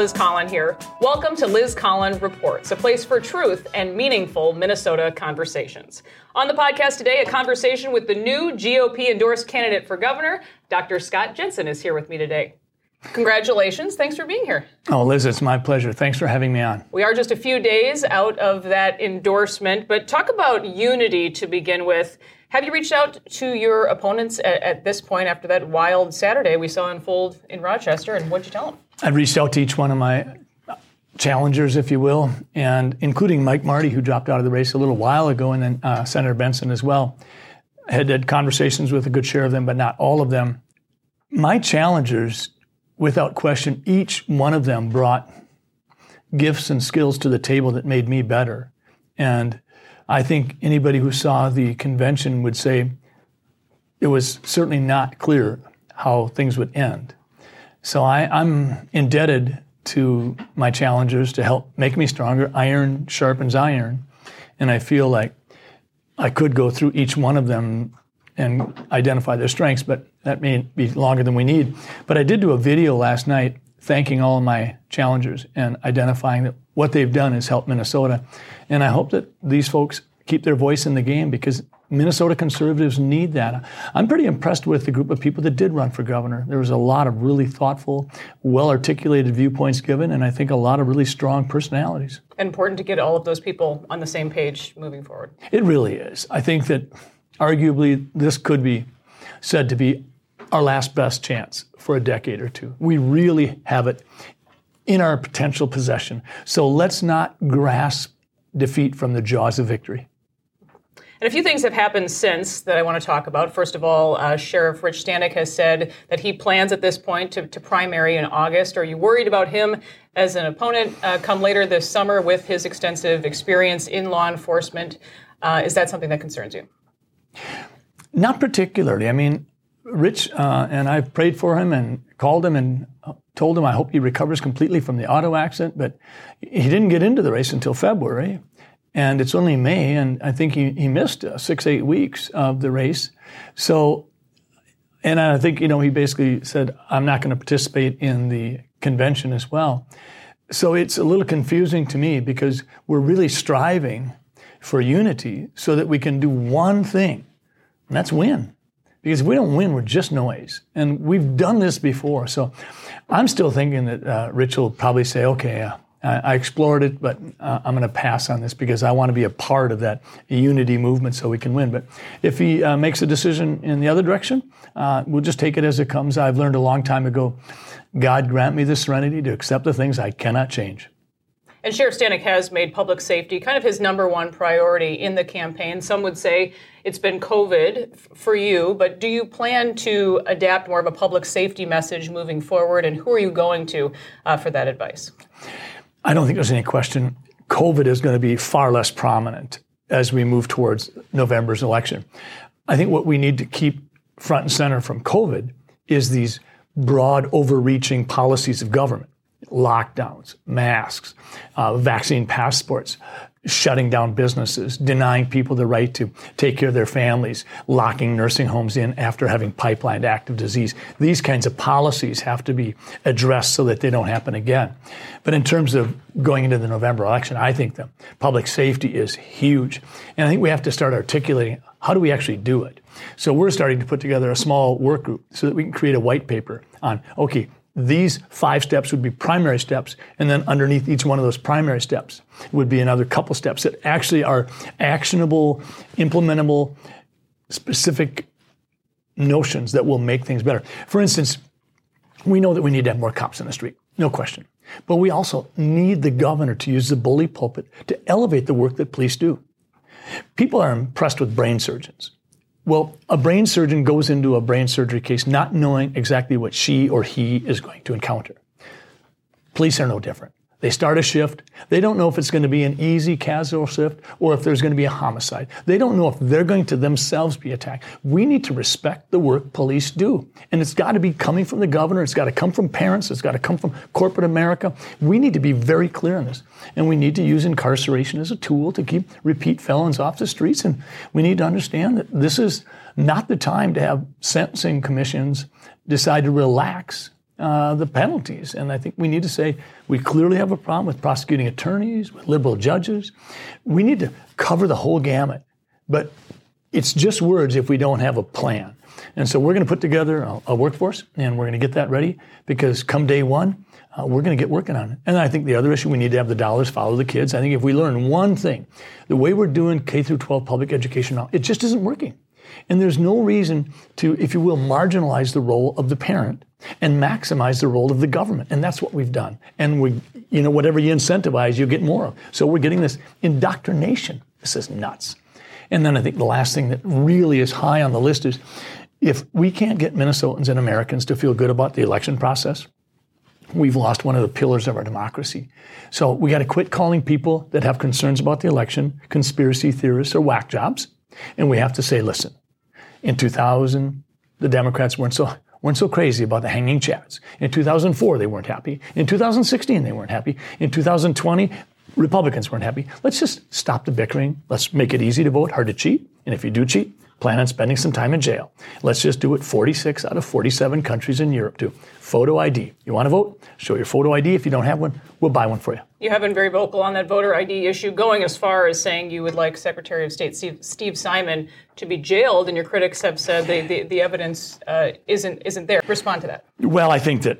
Liz Collin here. Welcome to Liz Collin Reports, a place for truth and meaningful Minnesota conversations. On the podcast today, a conversation with the new GOP endorsed candidate for governor, Dr. Scott Jensen, is here with me today. Congratulations. Thanks for being here. Oh, Liz, it's my pleasure. Thanks for having me on. We are just a few days out of that endorsement, but talk about unity to begin with. Have you reached out to your opponents at, at this point after that wild Saturday we saw unfold in Rochester, and what'd you tell them? I reached out to each one of my challengers, if you will, and including Mike Marty, who dropped out of the race a little while ago, and then uh, Senator Benson as well. I had had conversations with a good share of them, but not all of them. My challengers without question, each one of them brought gifts and skills to the table that made me better. And I think anybody who saw the convention would say it was certainly not clear how things would end. So I, am indebted to my challengers to help make me stronger. Iron sharpens iron. And I feel like I could go through each one of them and identify their strengths, but that may be longer than we need. But I did do a video last night thanking all of my challengers and identifying that what they've done has helped Minnesota. And I hope that these folks keep their voice in the game because Minnesota conservatives need that. I'm pretty impressed with the group of people that did run for governor. There was a lot of really thoughtful, well articulated viewpoints given, and I think a lot of really strong personalities. Important to get all of those people on the same page moving forward. It really is. I think that arguably this could be said to be our last best chance for a decade or two. We really have it in our potential possession. So let's not grasp defeat from the jaws of victory. And a few things have happened since that I want to talk about. First of all, uh, Sheriff Rich Stanek has said that he plans at this point to, to, primary in August. Are you worried about him as an opponent uh, come later this summer with his extensive experience in law enforcement? Uh, is that something that concerns you? Not particularly. I mean, Rich uh, and I've prayed for him and called him and told him I hope he recovers completely from the auto accident, but he didn't get into the race until February. And it's only May, and I think he, he missed uh, six, eight weeks of the race. So, and I think, you know, he basically said, I'm not going to participate in the convention as well. So it's a little confusing to me because we're really striving for unity so that we can do one thing, and that's win. Because if we don't win, we're just noise. And we've done this before. So I'm still thinking that uh, Rich will probably say, okay, uh, I explored it, but uh, I'm going to pass on this because I want to be a part of that unity movement so we can win. But if he uh, makes a decision in the other direction, uh, we'll just take it as it comes. I've learned a long time ago God grant me the serenity to accept the things I cannot change. And Sheriff Stanek has made public safety kind of his number one priority in the campaign. Some would say it's been COVID f- for you, but do you plan to adapt more of a public safety message moving forward? And who are you going to uh, for that advice? I don't think there's any question. COVID is going to be far less prominent as we move towards November's election. I think what we need to keep front and center from COVID is these broad, overreaching policies of government lockdowns, masks, uh, vaccine passports, shutting down businesses, denying people the right to take care of their families, locking nursing homes in after having pipelined active disease. These kinds of policies have to be addressed so that they don't happen again. But in terms of going into the November election, I think the public safety is huge. And I think we have to start articulating how do we actually do it? So we're starting to put together a small work group so that we can create a white paper on, okay, these five steps would be primary steps, and then underneath each one of those primary steps would be another couple steps that actually are actionable, implementable, specific notions that will make things better. For instance, we know that we need to have more cops in the street, no question. But we also need the governor to use the bully pulpit to elevate the work that police do. People are impressed with brain surgeons. Well, a brain surgeon goes into a brain surgery case not knowing exactly what she or he is going to encounter. Police are no different. They start a shift. They don't know if it's going to be an easy casual shift or if there's going to be a homicide. They don't know if they're going to themselves be attacked. We need to respect the work police do. And it's got to be coming from the governor. It's got to come from parents. It's got to come from corporate America. We need to be very clear on this. And we need to use incarceration as a tool to keep repeat felons off the streets. And we need to understand that this is not the time to have sentencing commissions decide to relax uh, the penalties. And I think we need to say we clearly have a problem with prosecuting attorneys, with liberal judges. We need to cover the whole gamut. But it's just words if we don't have a plan. And so we're going to put together a, a workforce and we're going to get that ready because come day one, uh, we're going to get working on it. And I think the other issue, we need to have the dollars follow the kids. I think if we learn one thing, the way we're doing K through 12 public education now, it just isn't working. And there's no reason to, if you will, marginalize the role of the parent and maximize the role of the government. And that's what we've done. And we, you know, whatever you incentivize, you get more of. So we're getting this indoctrination. This is nuts. And then I think the last thing that really is high on the list is if we can't get Minnesotans and Americans to feel good about the election process, we've lost one of the pillars of our democracy. So we got to quit calling people that have concerns about the election conspiracy theorists or whack jobs. And we have to say, listen, in 2000, the Democrats weren't so weren't so crazy about the hanging chads. In 2004, they weren't happy. In 2016, they weren't happy. In 2020, Republicans weren't happy. Let's just stop the bickering. Let's make it easy to vote, hard to cheat. And if you do cheat, plan on spending some time in jail. Let's just do it 46 out of 47 countries in Europe do. Photo ID. You want to vote? Show your photo ID. If you don't have one, we'll buy one for you. You have been very vocal on that voter ID issue, going as far as saying you would like Secretary of State Steve, Steve Simon to be jailed, and your critics have said the, the, the evidence uh, isn't, isn't there. Respond to that. Well, I think that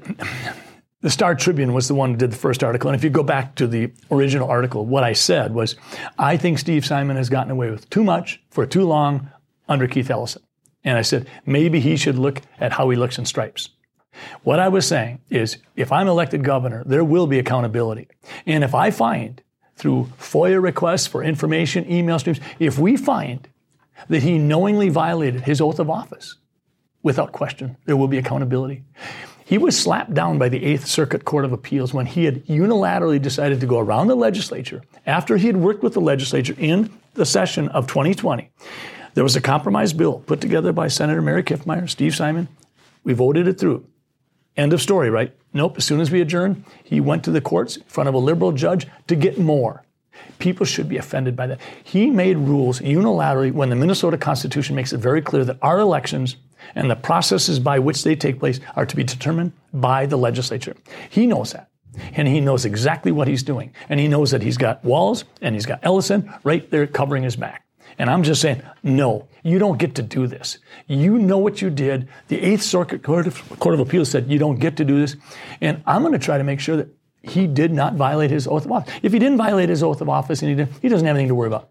the Star Tribune was the one who did the first article. And if you go back to the original article, what I said was, I think Steve Simon has gotten away with too much for too long under Keith Ellison. And I said, maybe he should look at how he looks in stripes. What I was saying is, if I'm elected governor, there will be accountability. And if I find through FOIA requests for information, email streams, if we find that he knowingly violated his oath of office, without question, there will be accountability. He was slapped down by the Eighth Circuit Court of Appeals when he had unilaterally decided to go around the legislature after he had worked with the legislature in the session of 2020 there was a compromise bill put together by Senator Mary Kiffmeyer, Steve Simon. We voted it through. End of story, right? Nope. As soon as we adjourned, he went to the courts in front of a liberal judge to get more. People should be offended by that. He made rules unilaterally when the Minnesota Constitution makes it very clear that our elections and the processes by which they take place are to be determined by the legislature. He knows that. And he knows exactly what he's doing. And he knows that he's got Walz and he's got Ellison right there covering his back. And I'm just saying, no, you don't get to do this. You know what you did. The Eighth Circuit Court of, Court of Appeals said you don't get to do this. And I'm going to try to make sure that he did not violate his oath of office. If he didn't violate his oath of office, and he, did, he doesn't have anything to worry about.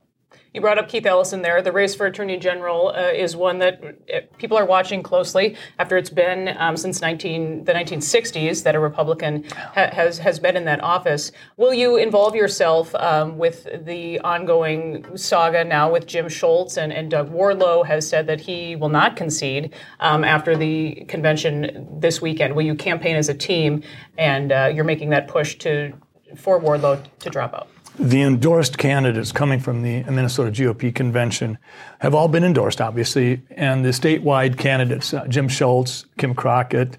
You brought up Keith Ellison there. The race for Attorney General uh, is one that uh, people are watching closely after it's been um, since 19, the 1960s that a Republican ha- has, has been in that office. Will you involve yourself um, with the ongoing saga now with Jim Schultz and, and Doug Wardlow has said that he will not concede um, after the convention this weekend? Will you campaign as a team and uh, you're making that push to for Wardlow to drop out? The endorsed candidates coming from the Minnesota GOP convention have all been endorsed, obviously, and the statewide candidates, uh, Jim Schultz, Kim Crockett,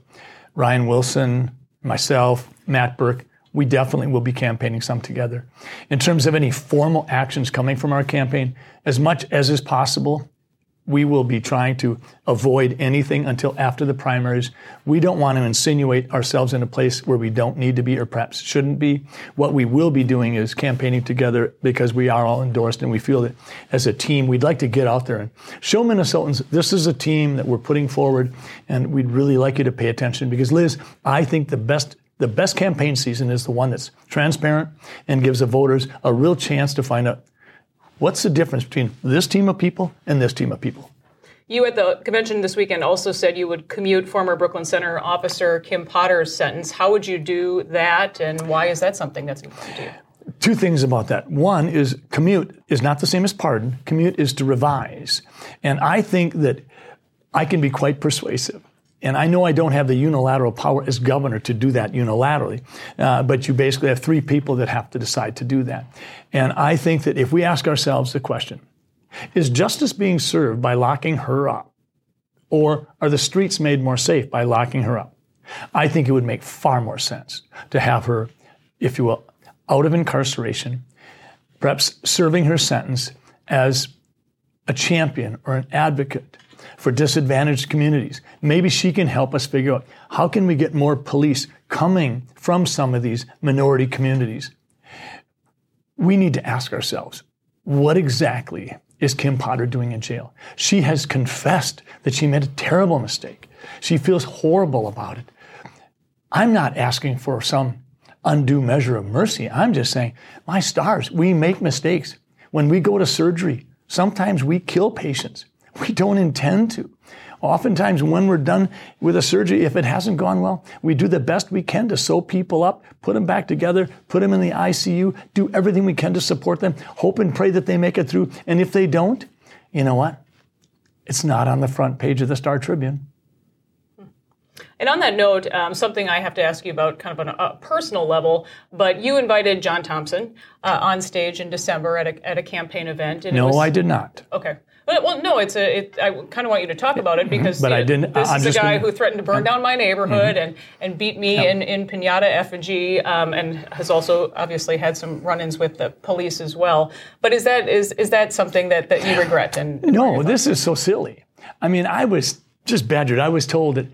Ryan Wilson, myself, Matt Birk, we definitely will be campaigning some together. In terms of any formal actions coming from our campaign, as much as is possible, we will be trying to avoid anything until after the primaries. We don't want to insinuate ourselves in a place where we don't need to be or perhaps shouldn't be. What we will be doing is campaigning together because we are all endorsed and we feel that as a team, we'd like to get out there and show Minnesotans this is a team that we're putting forward and we'd really like you to pay attention because Liz, I think the best the best campaign season is the one that's transparent and gives the voters a real chance to find out What's the difference between this team of people and this team of people? You at the convention this weekend also said you would commute former Brooklyn Center officer Kim Potter's sentence. How would you do that, and why is that something that's important to you? Two things about that. One is commute is not the same as pardon. Commute is to revise. And I think that I can be quite persuasive. And I know I don't have the unilateral power as governor to do that unilaterally, uh, but you basically have three people that have to decide to do that. And I think that if we ask ourselves the question, is justice being served by locking her up? Or are the streets made more safe by locking her up? I think it would make far more sense to have her, if you will, out of incarceration, perhaps serving her sentence as a champion or an advocate for disadvantaged communities. Maybe she can help us figure out how can we get more police coming from some of these minority communities. We need to ask ourselves, what exactly is Kim Potter doing in jail? She has confessed that she made a terrible mistake. She feels horrible about it. I'm not asking for some undue measure of mercy. I'm just saying, my stars, we make mistakes. When we go to surgery, sometimes we kill patients. We don't intend to. Oftentimes, when we're done with a surgery, if it hasn't gone well, we do the best we can to sew people up, put them back together, put them in the ICU, do everything we can to support them, hope and pray that they make it through. And if they don't, you know what? It's not on the front page of the Star Tribune. And on that note, um, something I have to ask you about kind of on a, personal level, but you invited John Thompson uh, on stage in December at a, at a campaign event. no, was, I did not. Okay. Well, no, it's a. It, I kind of want you to talk about it mm-hmm. because but I didn't, this I'm is a guy gonna, who threatened to burn down my neighborhood mm-hmm. and, and beat me yep. in, in pinata effigy um, and has also obviously had some run-ins with the police as well. But is that is is that something that, that you regret? And no, this is so silly. I mean, I was just badgered. I was told that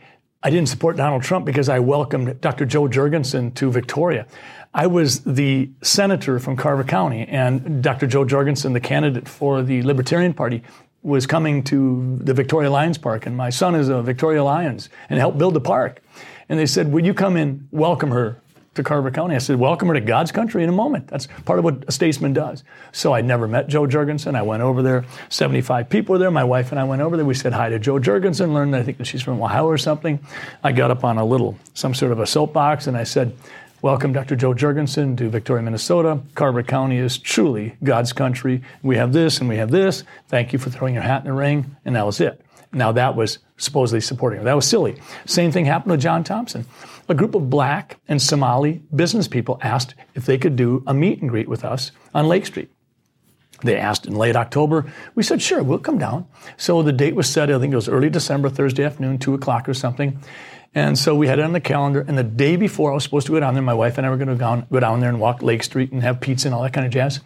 I didn't support Donald Trump because I welcomed Dr. Jo Jorgensen to Victoria. I was the senator from Carver County, and Dr. Jo Jorgensen, the candidate for the Libertarian Party, was coming to the Victoria Lions Park, and my son is a Victoria Lions and helped build the park. And they said, Would you come and welcome her to Carver County? I said, Welcome her to God's country in a moment. That's part of what a statesman does. So I never met Jo Jorgensen. I went over there. 75 people were there. My wife and I went over there. We said hi to Jo Jorgensen, learned I think that she's from Ohio or something. I got up on a little, some sort of a soapbox, and I said, Welcome, Dr. Jo Jorgensen, to Victoria, Minnesota. Carver County is truly God's country. We have this and we have this. Thank you for throwing your hat in the ring. And that was it. Now, that was supposedly supporting her. That was silly. Same thing happened with John Thompson. A group of black and Somali business people asked if they could do a meet and greet with us on Lake Street. They asked in late October. We said, sure, we'll come down. So the date was set, I think it was early December, Thursday afternoon, 2 o'clock or something. And so we had it on the calendar. And the day before I was supposed to go down there, my wife and I were going to go down, there and walk Lake Street and have pizza and all that kind of jazz.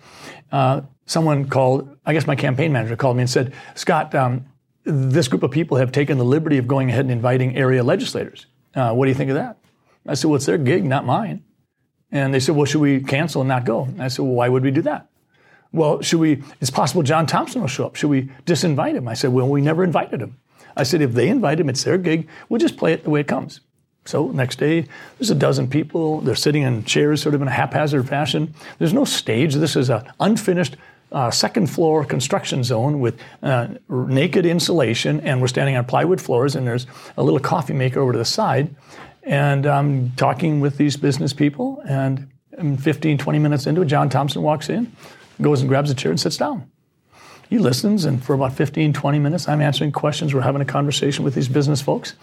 Uh, someone called, I guess my campaign manager called me and said, Scott, um, this group of people have taken the liberty of going ahead and inviting area legislators. Uh, what do you think of that? I said, well, it's their gig, not mine. And they said, well, should we cancel and not go? And I said, well, why would we do that? Well, should we, it's possible John Thompson will show up. Should we disinvite him? I said, well, we never invited him. I said, if they invite him, it's their gig. We'll just play it the way it comes. So next day, there's a dozen people. They're sitting in chairs, sort of in a haphazard fashion. There's no stage. This is an unfinished uh, second floor construction zone with uh, naked insulation, and we're standing on plywood floors. And there's a little coffee maker over to the side, and I'm talking with these business people. And 15, 20 minutes into it, John Thompson walks in, goes and grabs a chair and sits down. He listens, and for about 15, 20 minutes, I'm answering questions. We're having a conversation with these business folks.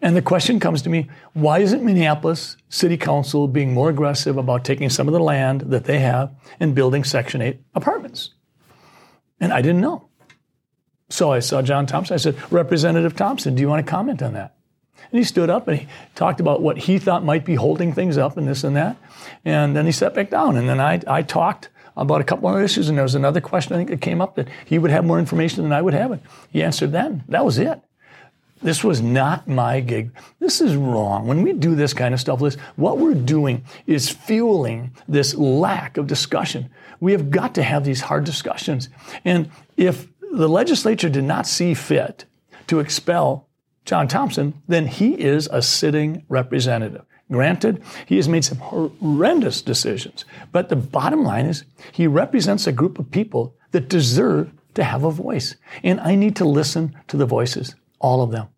And the question comes to me why isn't Minneapolis City Council being more aggressive about taking some of the land that they have and building Section 8 apartments? And I didn't know. So I saw John Thompson. I said, Representative Thompson, do you want to comment on that? And he stood up and he talked about what he thought might be holding things up and this and that. And then he sat back down. And then I, I talked about a couple other issues, and there was another question I think that came up that he would have more information than I would have. And he answered then. That was it. This was not my gig. This is wrong. When we do this kind of stuff, Liz, what we're doing is fueling this lack of discussion. We have got to have these hard discussions. And if the legislature did not see fit to expel John Thompson, then he is a sitting representative. Granted, he has made some horrendous decisions, but the bottom line is he represents a group of people that deserve to have a voice. And I need to listen to the voices, all of them.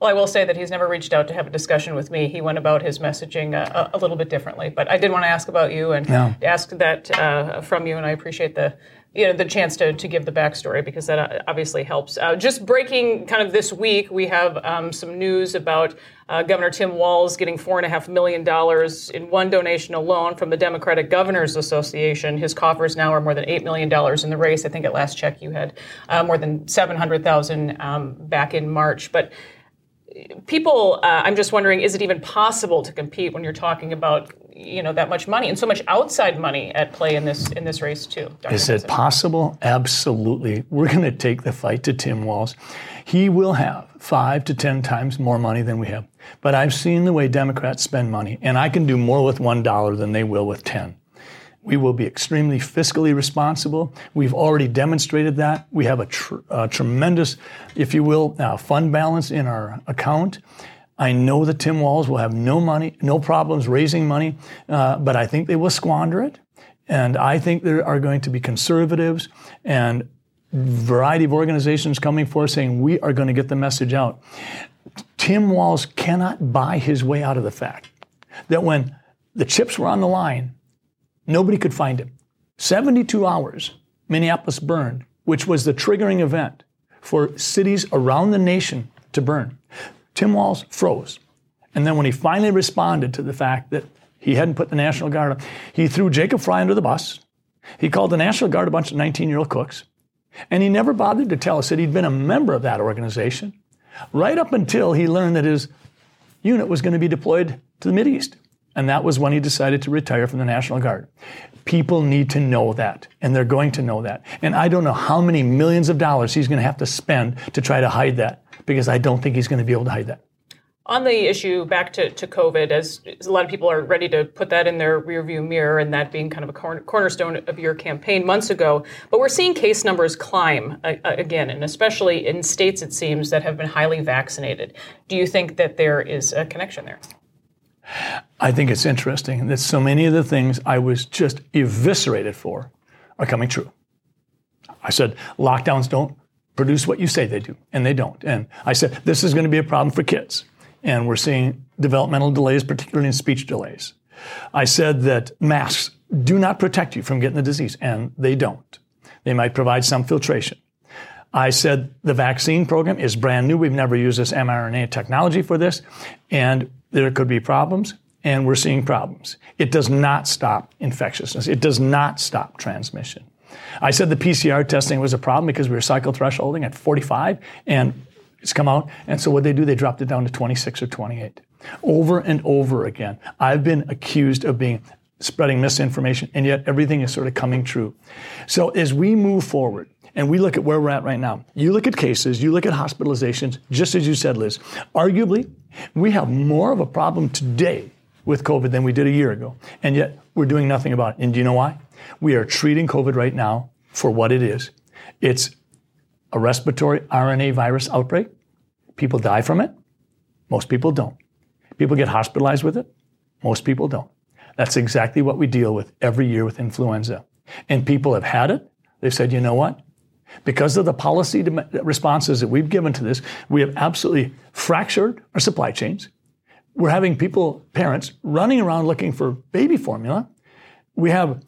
Well, I will say that he's never reached out to have a discussion with me. He went about his messaging uh, a, a, little bit differently. But I did want to ask about you and yeah. ask that uh, from you, and I appreciate the you know the chance to, to give the backstory because that uh, obviously helps. Uh, just breaking kind of this week, we have um, some news about uh, Governor Tim Walz getting four and a half million dollars in one donation alone from the Democratic Governors Association. His coffers now are more than eight million dollars in the race. I think at last check you had uh, more than seven hundred thousand um, back in March, but people, uh, I'm just wondering, is it even possible to compete when you're talking about you know that much money and so much outside money at play in this in this race too? Dr. Is it possible? Absolutely. We're going to take the fight to Tim Walz. He will have five to ten times more money than we have. But I've seen the way Democrats spend money, and I can do more with one dollar than they will with ten. We will be extremely fiscally responsible. We've already demonstrated that. We have a, tr- a tremendous, if you will, uh, fund balance in our account. I know that Tim Walz will have no money, no problems raising money, uh, but I think they will squander it. And I think there are going to be conservatives and variety of organizations coming forward saying we are going to get the message out. Tim Walz cannot buy his way out of the fact that when the chips were on the line, Nobody could find him. 72 hours, Minneapolis burned, which was the triggering event for cities around the nation to burn. Tim Walz froze. And then when he finally responded to the fact that he hadn't put the National Guard on, he threw Jacob Frey under the bus. He called the National Guard a bunch of 19 year old cooks. And he never bothered to tell us that he'd been a member of that organization right up until he learned that his unit was going to be deployed to the East. And that was when he decided to retire from the National Guard. People need to know that, and they're going to know that. And I don't know how many millions of dollars he's going to have to spend to try to hide that, because I don't think he's going to be able to hide that. On the issue back to, to COVID, as, a lot of people are ready to put that in their rearview mirror, and that being kind of a corner, cornerstone of your campaign months ago, but we're seeing case numbers climb uh, again, and especially in states, it seems, that have been highly vaccinated. Do you think that there is a connection there? I think it's interesting that so many of the things I was just eviscerated for are coming true. I said, lockdowns don't produce what you say they do, and they don't. And I said, this is going to be a problem for kids. And we're seeing developmental delays, particularly in speech delays. I said that masks do not protect you from getting the disease, and they don't. They might provide some filtration. I said the vaccine program is brand new. We've never used this mRNA technology for this, and there could be problems, and we're seeing problems. It does not stop infectiousness. It does not stop transmission. I said the PCR testing was a problem because we were cycle thresholding at 45, and it's come out. And so what they do, they dropped it down to 26 or 28. Over and over again, I've been accused of being spreading misinformation, and yet everything is sort of coming true. So as we move forward, and we look at where we're at right now. You look at cases, you look at hospitalizations, just as you said, Liz. Arguably, we have more of a problem today with COVID than we did a year ago. And yet we're doing nothing about it. And do you know why? We are treating COVID right now for what it is. It's a respiratory RNA virus outbreak. People die from it. Most people don't. People get hospitalized with it. Most people don't. That's exactly what we deal with every year with influenza. And people have had it. They've said, you know what? Because of the policy responses that we've given to this, we have absolutely fractured our supply chains. We're having people, parents, running around looking for baby formula. We have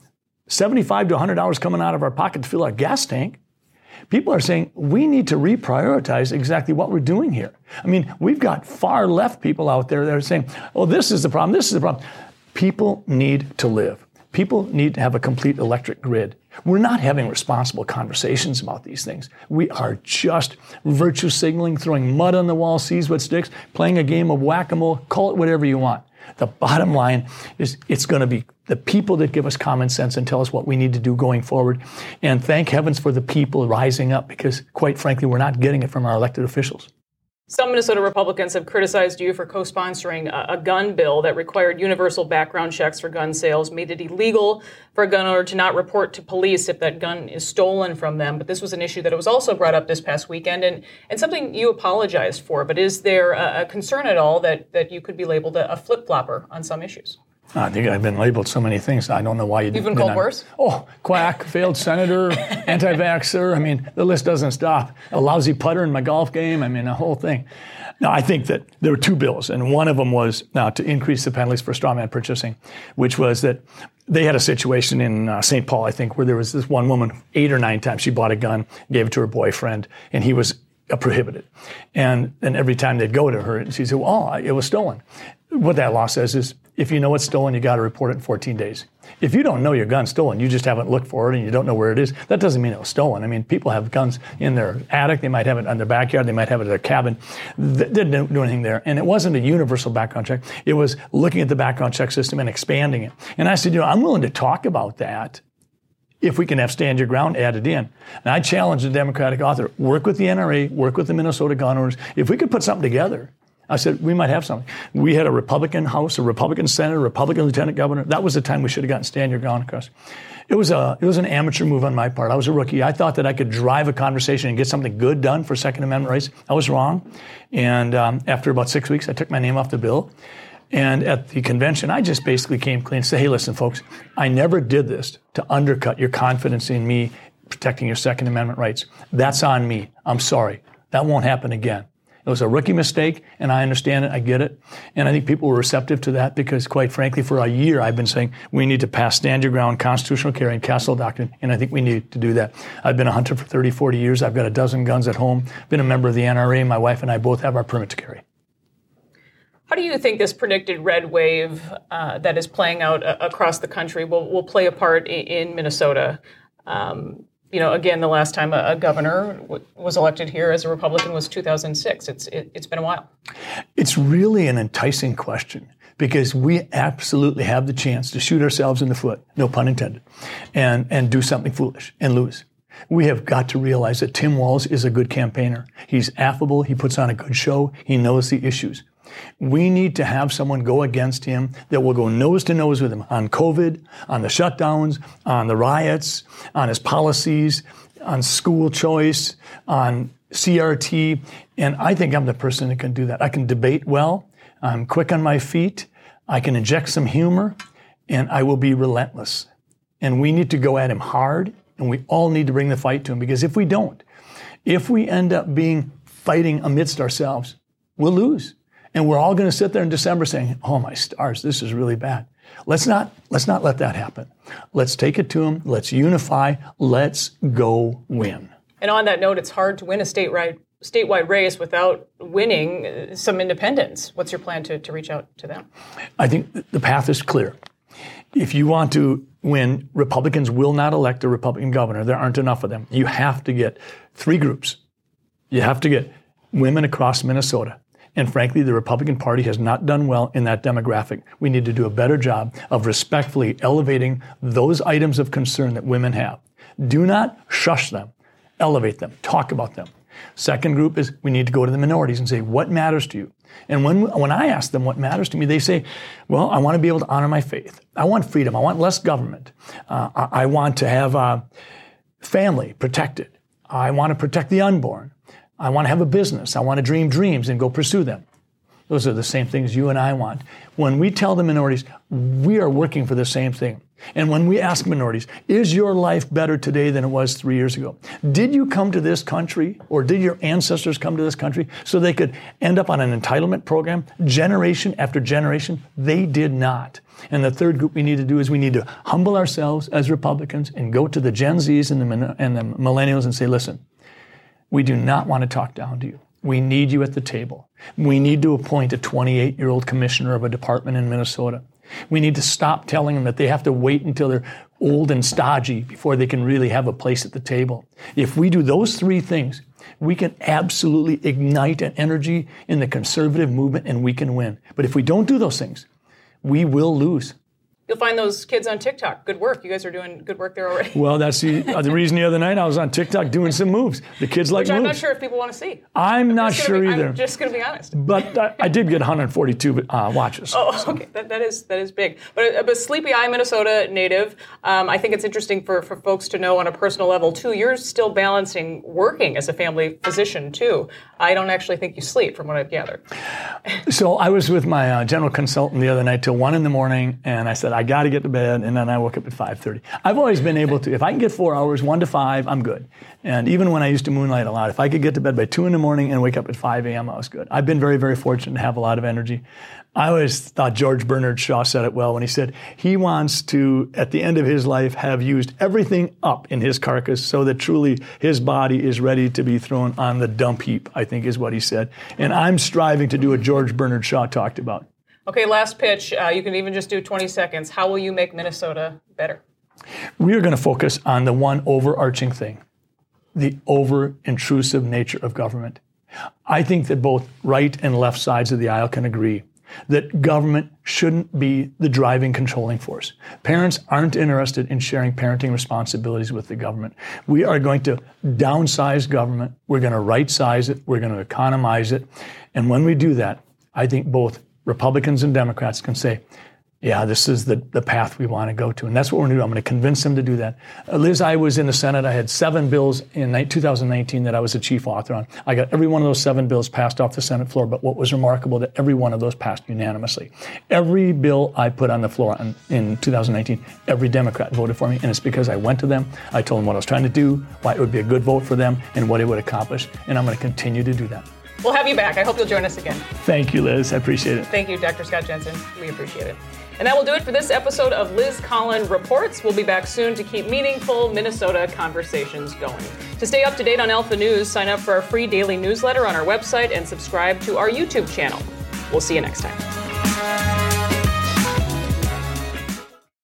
75 to 100 dollars coming out of our pocket to fill our gas tank. People are saying we need to reprioritize exactly what we're doing here. I mean, we've got far left people out there that are saying, oh, this is the problem, this is the problem. People need to live. People need to have a complete electric grid. We're not having responsible conversations about these things. We are just virtue signaling, throwing mud on the wall, sees what sticks, playing a game of whack a mole, call it whatever you want. The bottom line is it's going to be the people that give us common sense and tell us what we need to do going forward. And thank heavens for the people rising up because, quite frankly, we're not getting it from our elected officials. Some Minnesota Republicans have criticized you for co sponsoring a, a, gun bill that required universal background checks for gun sales, made it illegal for a gun owner to not report to police if that gun is stolen from them. But this was an issue that was also brought up this past weekend and, and something you apologized for. But is there a, a concern at all that, that you could be labeled a, a flip flopper on some issues? I think I've been labeled so many things. I don't know why you. You've been called I'm, worse. Oh, quack, failed senator, anti-vaxxer. I mean, the list doesn't stop. A lousy putter in my golf game. I mean, a whole thing. Now, I think that there were two bills, and one of them was now to increase the penalties for strawman purchasing, which was that they had a situation in uh, St. Paul, I think, where there was this one woman, eight or nine times, she bought a gun, gave it to her boyfriend, and he was uh, prohibited. And and every time they'd go to her, and she'd say, "Well, oh, it was stolen." What that law says is if you know it's stolen, you got to report it in 14 days. If you don't know your gun's stolen, you just haven't looked for it and you don't know where it is, that doesn't mean it was stolen. I mean, people have guns in their attic, they might have it in their backyard, they might have it in their cabin. They didn't do anything there. And it wasn't a universal background check, it was looking at the background check system and expanding it. And I said, you know, I'm willing to talk about that if we can have stand your ground added in. And I challenge the Democratic author work with the NRA, work with the Minnesota gun owners. If we could put something together, I said, we might have something. We had a Republican House, a Republican Senate, a Republican Lieutenant Governor. That was the time we should have gotten stand your ground across. It was, a, it was an amateur move on my part. I was a rookie. I thought that I could drive a conversation and get something good done for Second Amendment rights. I was wrong. And um, after about six weeks, I took my name off the bill. And at the convention, I just basically came clean and said, hey, listen, folks, I never did this to undercut your confidence in me protecting your Second Amendment rights. That's on me. I'm sorry. That won't happen again. It was a rookie mistake, and I understand it. I get it. And I think people were receptive to that because, quite frankly, for a year I've been saying we need to pass stand your ground constitutional carry and castle doctrine, and I think we need to do that. I've been a hunter for 30, 40 years. I've got a dozen guns at home, been a member of the NRA. My wife and I both have our permit to carry. How do you think this predicted red wave uh, that is playing out uh, across the country will, will play a part in, in Minnesota? Um, you know, again, the last time a, a governor w- was elected here as a Republican was 2006. It's it, it's been a while. It's really an enticing question because we absolutely have the chance to shoot ourselves in the foot, no pun intended, and and do something foolish and lose. We have got to realize that Tim Walz is a good campaigner. He's affable. He puts on a good show. He knows the issues. We need to have someone go against him that will go nose to nose with him on COVID, on the shutdowns, on the riots, on his policies, on school choice, on CRT. And I think I'm the person that can do that. I can debate well. I'm quick on my feet. I can inject some humor and I will be relentless. And we need to go at him hard and we all need to bring the fight to him because if we don't, if we end up being fighting amidst ourselves, we'll lose. And we're all going to sit there in December saying, "Oh my stars, this is really bad." Let's not let's not let that happen. Let's take it to them. Let's unify. Let's go win. And on that note, it's hard to win a statewide statewide race without winning uh, some independents. What's your plan to, to reach out to them? I think the path is clear. If you want to win, Republicans will not elect a Republican governor. There aren't enough of them. You have to get three groups. You have to get women across Minnesota. And frankly, the Republican Party has not done well in that demographic. We need to do a better job of respectfully elevating those items of concern that women have. Do not shush them, elevate them, talk about them. Second group is we need to go to the minorities and say, what matters to you? And when, when I ask them what matters to me, they say, well, I want to be able to honor my faith. I want freedom. I want less government. Uh, I, I, want to have a family protected. I want to protect the unborn. I want to have a business. I want to dream dreams and go pursue them. Those are the same things you and I want. When we tell the minorities, we are working for the same thing. And when we ask minorities, is your life better today than it was three years ago? Did you come to this country or did your ancestors come to this country so they could end up on an entitlement program generation after generation? They did not. And the third group we need to do is we need to humble ourselves as Republicans and go to the Gen Zs and the, and the millennials and say, listen, we do not want to talk down to you. We need you at the table. We need to appoint a 28 year old commissioner of a department in Minnesota. We need to stop telling them that they have to wait until they're old and stodgy before they can really have a place at the table. If we do those three things, we can absolutely ignite an energy in the conservative movement and we can win. But if we don't do those things, we will lose. You'll find those kids on TikTok. Good work. You guys are doing good work there already. Well, that's the, uh, the reason the other night I was on TikTok doing some moves. The kids like Which moves. I'm not sure if people want to see. I'm, I'm not sure be, either. I'm just going to be honest. But I, I, did get 142 uh, watches. Oh, so. okay. That, that is that is big. But, uh, but Sleepy Eye, Minnesota native. Um, I think it's interesting for, for folks to know on a personal level too. You're still balancing working as a family physician too. I don't actually think you sleep, from what I've gathered. so I was with my uh, general consultant the other night till one in the morning, and I said I got to get to bed, and then I woke up at 5:30. I've always been able to, if I can get four hours, one to five, I'm good. And even when I used to moonlight a lot, if I could get to bed by two in the morning and wake up at 5 a.m., I was good. I've been very, very fortunate to have a lot of energy. I always thought George Bernard Shaw said it well when he said he wants to, at the end of his life, have used everything up in his carcass so that truly his body is ready to be thrown on the dump heap, I think is what he said. And I'm striving to do what George Bernard Shaw talked about. Okay, last pitch. Uh, you can even just do 20 seconds. How will you make Minnesota better? We are going to focus on the one overarching thing the over intrusive nature of government. I think that both right and left sides of the aisle can agree that government shouldn't be the driving controlling force. Parents aren't interested in sharing parenting responsibilities with the government. We are going to downsize government. We're going to right size it. We're going to economize it. And when we do that, I think both Republicans and Democrats can say, yeah, this is the, the path we want to go to. And that's what we're going to do. I'm going to convince them to do that. Uh, Liz, I was in the Senate. I had seven bills in 2019 that I was the chief author on. I got every one of those seven bills passed off the Senate floor. But what was remarkable that every one of those passed unanimously. Every bill I put on the floor in, in 2019, every Democrat voted for me. And it's because I went to them. I told them what I was trying to do, why it would be a good vote for them, and what it would accomplish. And I'm going to continue to do that. We'll have you back. I hope you'll join us again. Thank you, Liz. I appreciate it. Thank you, Dr. Scott Jensen. We appreciate it. And that will do it for this episode of Liz Collin Reports. We'll be back soon to keep meaningful Minnesota conversations going. To stay up to date on Alpha News, sign up for our free daily newsletter on our website and subscribe to our YouTube channel. We'll see you next time.